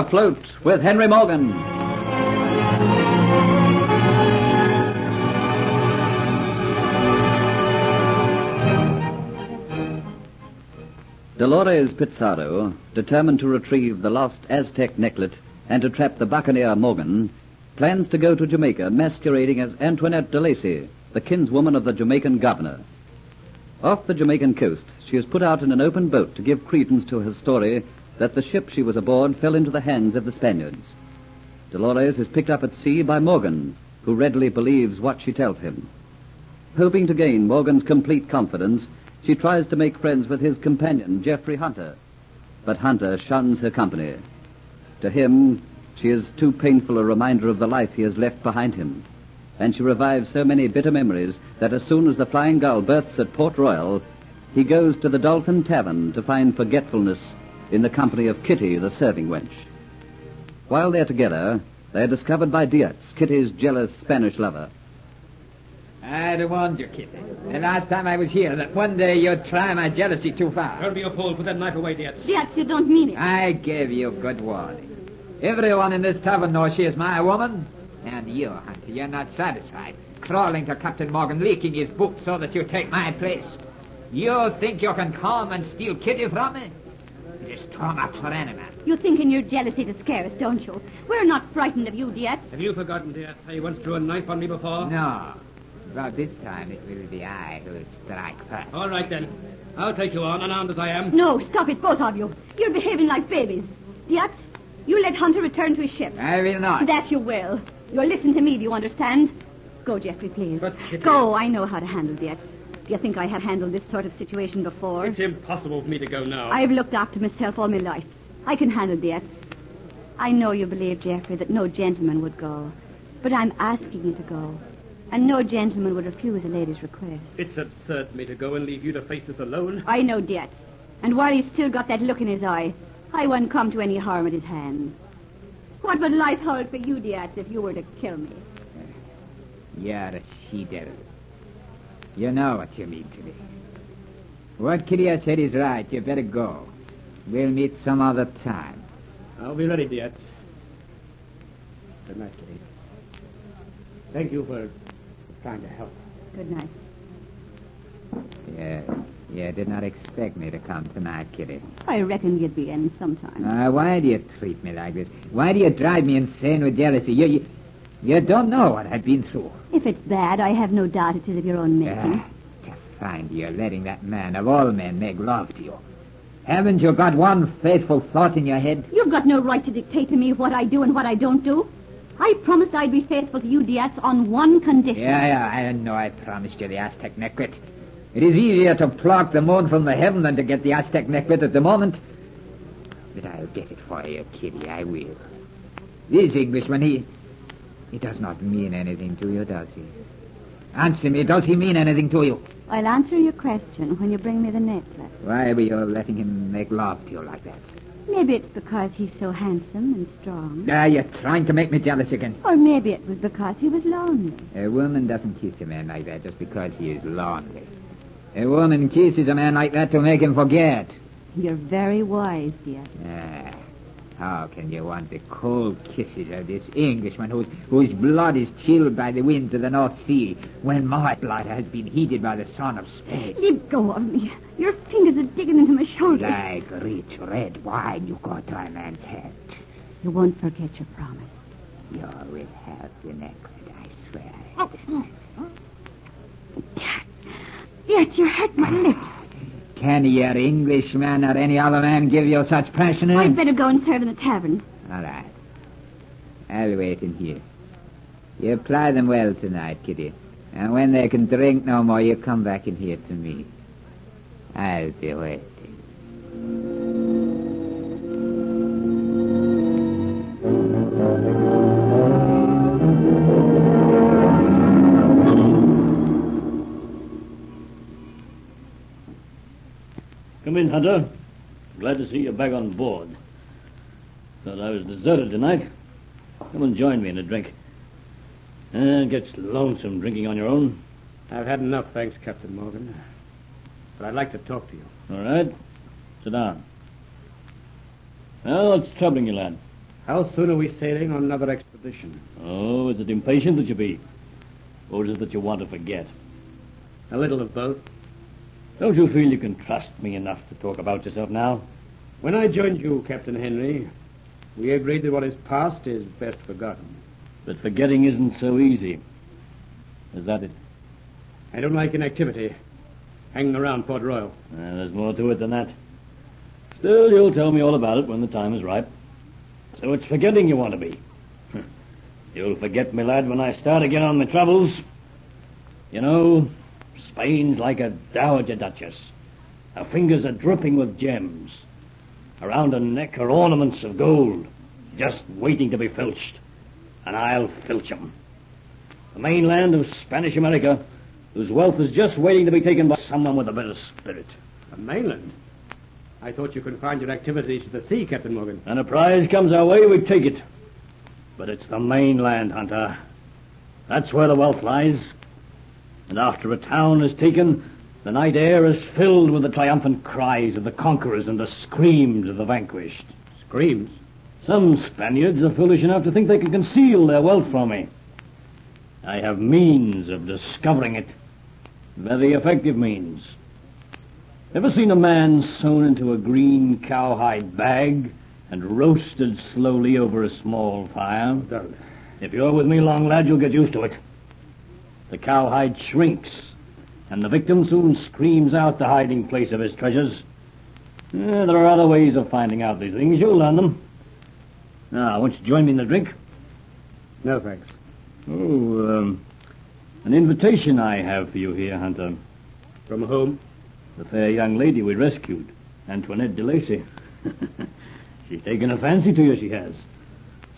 Afloat with Henry Morgan. Dolores Pizarro, determined to retrieve the lost Aztec necklet and to trap the buccaneer Morgan, plans to go to Jamaica masquerading as Antoinette de Lacy, the kinswoman of the Jamaican governor. Off the Jamaican coast, she is put out in an open boat to give credence to her story that the ship she was aboard fell into the hands of the Spaniards. Dolores is picked up at sea by Morgan, who readily believes what she tells him. Hoping to gain Morgan's complete confidence, she tries to make friends with his companion, Geoffrey Hunter. But Hunter shuns her company. To him, she is too painful a reminder of the life he has left behind him. And she revives so many bitter memories that as soon as the Flying Gull berths at Port Royal, he goes to the Dolphin Tavern to find forgetfulness in the company of Kitty, the serving wench. While they're together, they are discovered by Diaz, Kitty's jealous Spanish lover. I'd warned you, Kitty. The last time I was here that one day you'd try my jealousy too far. Don't be a fool. Put that knife away, Diaz. Diaz, you don't mean it. I gave you good warning. Everyone in this tavern knows she is my woman. And you, Hunter, you're not satisfied. Crawling to Captain Morgan, leaking his book so that you take my place. You think you can come and steal Kitty from me? It is too much for any man. You think in your jealousy to scare us, don't you? We're not frightened of you, Diaz. Have you forgotten, Diaz, how you once drew a knife on me before? No. About this time it will be I who will strike first. All right, then. I'll take you on, unarmed as I am. No, stop it, both of you. You're behaving like babies. Diaz, you let Hunter return to his ship. I will not. That you will. You'll listen to me, do you understand? Go, Geoffrey, please. But, Kitty- Go, I know how to handle Diaz. Do you think I have handled this sort of situation before? It's impossible for me to go now. I've looked after myself all my life. I can handle Diaz. I know you believe, Geoffrey, that no gentleman would go. But I'm asking you to go. And no gentleman would refuse a lady's request. It's absurd for me to go and leave you to face this alone. I know Diaz. And while he's still got that look in his eye, I won't come to any harm at his hands. What would life hold for you, Diaz, if you were to kill me? You're a she-devil. You know what you mean to me. What Kitty has said is right. You better go. We'll meet some other time. I'll be ready, Diaz. Good night, Kitty. Thank you for trying to help. Good night. Yeah, you did not expect me to come tonight, Kitty. I reckon you'd be in sometime. Uh, why do you treat me like this? Why do you drive me insane with jealousy? You, you, you don't know what I've been through. If it's bad, I have no doubt it is of your own making. Ah, to find you letting that man of all men make love to you. Haven't you got one faithful thought in your head? You've got no right to dictate to me what I do and what I don't do. I promised I'd be faithful to you, Diaz, on one condition. Yeah, yeah, I know I promised you the Aztec necklet. It is easier to pluck the moon from the heaven than to get the Aztec necklet at the moment. But I'll get it for you, Kitty, I will. This Englishman, he... He does not mean anything to you, does he? Answer me, does he mean anything to you? I'll answer your question when you bring me the necklace. Why were you letting him make love to you like that? Maybe it's because he's so handsome and strong. Ah, you're trying to make me jealous again. Or maybe it was because he was lonely. A woman doesn't kiss a man like that just because he is lonely. A woman kisses a man like that to make him forget. You're very wise, dear. Ah, how can you want the cold kisses of this Englishman whose, whose blood is chilled by the winds of the North Sea when my blood has been heated by the sun of Spain? Leave go of me. Your fingers are digging into my shoulders. Like rich red wine you go to a man's head. You won't forget your promise. You will have the necklace, I swear. Oh. Yet you hurt my lips. Can your Englishman or any other man give you such passion? I'd better go and serve in a tavern. All right. I'll wait in here. You ply them well tonight, Kitty. And when they can drink no more, you come back in here to me. I'll be waiting. Hunter. Glad to see you back on board. Thought I was deserted tonight. Come and join me in a drink. Uh, it gets lonesome drinking on your own. I've had enough, thanks, Captain Morgan. But I'd like to talk to you. All right. Sit down. Well, what's troubling you, lad? How soon are we sailing on another expedition? Oh, is it impatient that you be? Or is it that you want to forget? A little of both. Don't you feel you can trust me enough to talk about yourself now? When I joined you, Captain Henry, we agreed that what is past is best forgotten. But forgetting isn't so easy. Is that it? I don't like inactivity. Hanging around Port Royal. Uh, there's more to it than that. Still, you'll tell me all about it when the time is ripe. So it's forgetting you want to be. You'll forget me, lad, when I start again on my travels. You know, Spain's like a dowager duchess. Her fingers are dripping with gems. Around her neck are ornaments of gold, just waiting to be filched. And I'll filch 'em. The mainland of Spanish America, whose wealth is just waiting to be taken by someone with a bit of spirit. The mainland? I thought you confined your activities to the sea, Captain Morgan. And a prize comes our way, we take it. But it's the mainland, Hunter. That's where the wealth lies. And after a town is taken, the night air is filled with the triumphant cries of the conquerors and the screams of the vanquished. Screams? Some Spaniards are foolish enough to think they can conceal their wealth from me. I have means of discovering it. Very effective means. Ever seen a man sewn into a green cowhide bag and roasted slowly over a small fire? If you're with me long, lad, you'll get used to it. The cowhide shrinks, and the victim soon screams out the hiding place of his treasures. Eh, there are other ways of finding out these things. You'll learn them. Now, won't you join me in the drink? No, thanks. Oh, um, an invitation I have for you here, Hunter. From whom? The fair young lady we rescued, Antoinette de Lacy. She's taken a fancy to you, she has.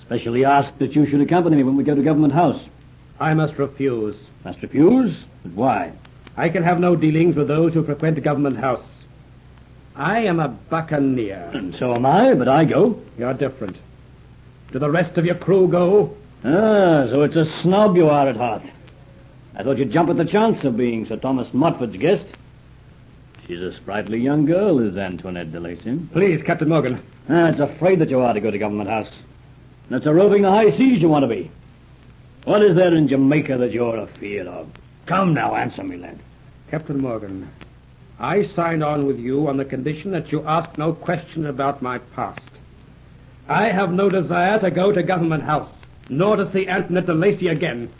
Specially asked that you should accompany me when we go to Government House. I must refuse. Must refuse? But why? I can have no dealings with those who frequent Government House. I am a buccaneer. And so am I, but I go. You're different. Do the rest of your crew go? Ah, so it's a snob you are at heart. I thought you'd jump at the chance of being Sir Thomas Modyford's guest. She's a sprightly young girl, is Antoinette de Lacy. Please, Captain Morgan. Ah, it's afraid that you are to go to Government House. It's a roving the high seas you want to be. What is there in Jamaica that you're afeard of? Come now, answer me, lad. Captain Morgan, I signed on with you on the condition that you ask no question about my past. I have no desire to go to Government House, nor to see Antoinette de Lacy again.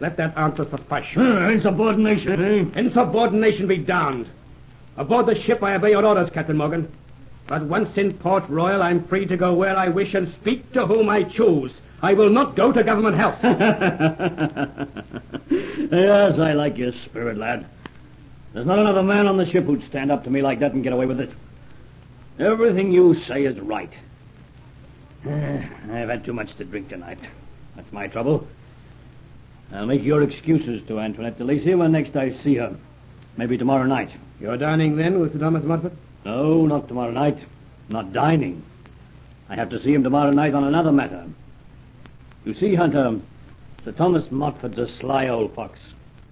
Let that answer suffice. you. Ah, insubordination, eh? Insubordination be damned. Aboard the ship, I obey your orders, Captain Morgan. But once in Port Royal, I'm free to go where I wish and speak to whom I choose. I will not go to Government House. yes, I like your spirit, lad. There's not another man on the ship who'd stand up to me like that and get away with it. Everything you say is right. I've had too much to drink tonight. That's my trouble. I'll make your excuses to Antoinette de Lacy when next I see her. Maybe tomorrow night. You're dining then with Sir Thomas Modyford? No, not tomorrow night. Not dining. I have to see him tomorrow night on another matter. You see, Hunter, Sir Thomas Modyford's a sly old fox.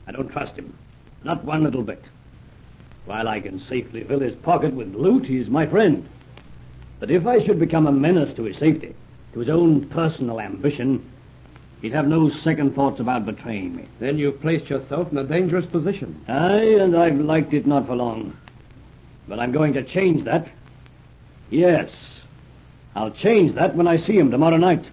I don't trust him. Not one little bit. While I can safely fill his pocket with loot, he's my friend. But if I should become a menace to his safety, to his own personal ambition, he'd have no second thoughts about betraying me. Then you've placed yourself in a dangerous position. Aye, and I've liked it not for long. But I'm going to change that. Yes. I'll change that when I see him tomorrow night.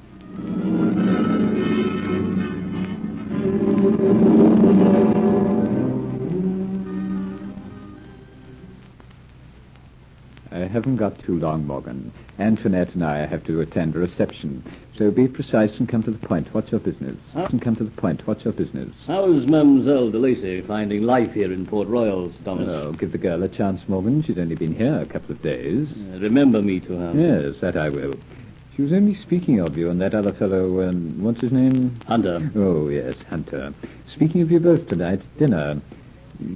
Haven't got too long, Morgan. Antoinette and I have to attend a reception. So be precise and come to the point. What's your business? Huh? And come to the point. What's your business? How's Mademoiselle de Lacy finding life here in Port Royal, Thomas? Oh, give the girl a chance, Morgan. She's only been here a couple of days. Uh, remember me to her. Yes, that I will. She was only speaking of you and that other fellow, um, what's his name? Hunter. Oh, yes, Hunter. Speaking of you both tonight at dinner.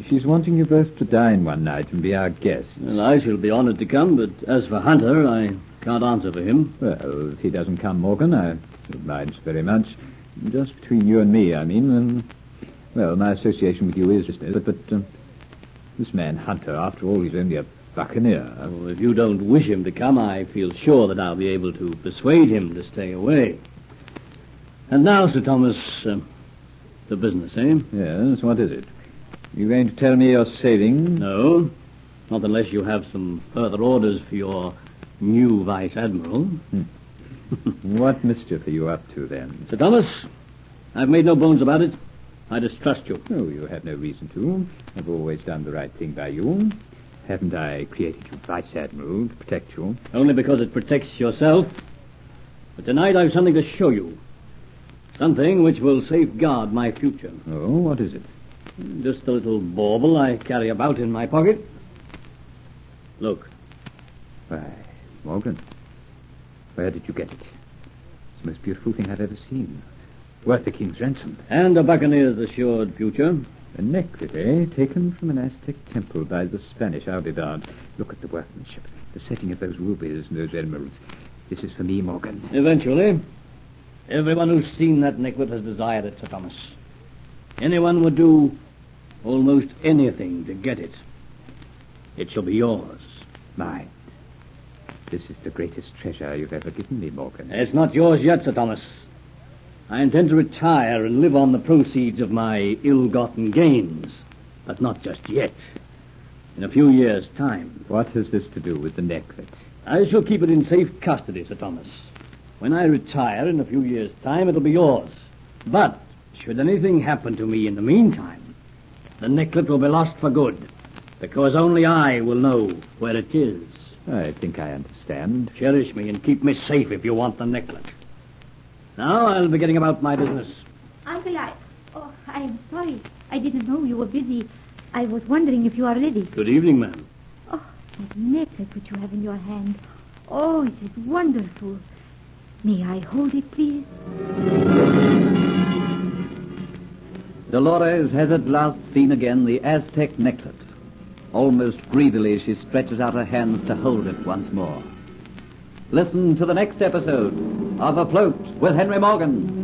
She's wanting you both to dine one night and be our guests. Well, I shall be honored to come, but as for Hunter, I can't answer for him. Well, if he doesn't come, Morgan, I don't mind very much. Just between you and me, I mean. And, well, my association with you is business, but, but um, this man Hunter, after all, he's only a buccaneer. Oh, if you don't wish him to come, I feel sure that I'll be able to persuade him to stay away. And now, Sir Thomas, uh, the business, eh? Yes, what is it? You going to tell me you're sailing? No, not unless you have some further orders for your new Vice Admiral. Hmm. What mischief are you up to then? Sir Thomas, I've made no bones about it. I distrust you. Oh, you have no reason to. I've always done the right thing by you. Haven't I created you Vice Admiral to protect you? Only because it protects yourself. But tonight I've something to show you. Something which will safeguard my future. Oh, what is it? Just a little bauble I carry about in my pocket. Look, Why, Morgan, where did you get it? It's the most beautiful thing I've ever seen. Worth the king's ransom. and a buccaneer's assured future. A necklace, eh? Taken from an Aztec temple by the Spanish, darned. Look at the workmanship, the setting of those rubies and those emeralds. This is for me, Morgan. Eventually, everyone who's seen that necklet has desired it, Sir Thomas. Anyone would do almost anything to get it. It shall be yours. Mine. This is the greatest treasure you've ever given me, Morgan. It's not yours yet, Sir Thomas. I intend to retire and live on the proceeds of my ill-gotten gains. But not just yet. In a few years' time. What has this to do with the necklace? I shall keep it in safe custody, Sir Thomas. When I retire in a few years' time, it'll be yours. But should anything happen to me in the meantime, the necklet will be lost for good, because only I will know where it is. I think I understand. Cherish me and keep me safe if you want the necklet. Now I'll be getting about my business. Uncle, I... Oh, I'm sorry. I didn't know you were busy. I was wondering if you are ready. Good evening, ma'am. Oh, that necklace which you have in your hand. Oh, it is wonderful. May I hold it, please? Dolores has at last seen again the Aztec necklet. Almost greedily, she stretches out her hands to hold it once more. Listen to the next episode of Afloat with Henry Morgan.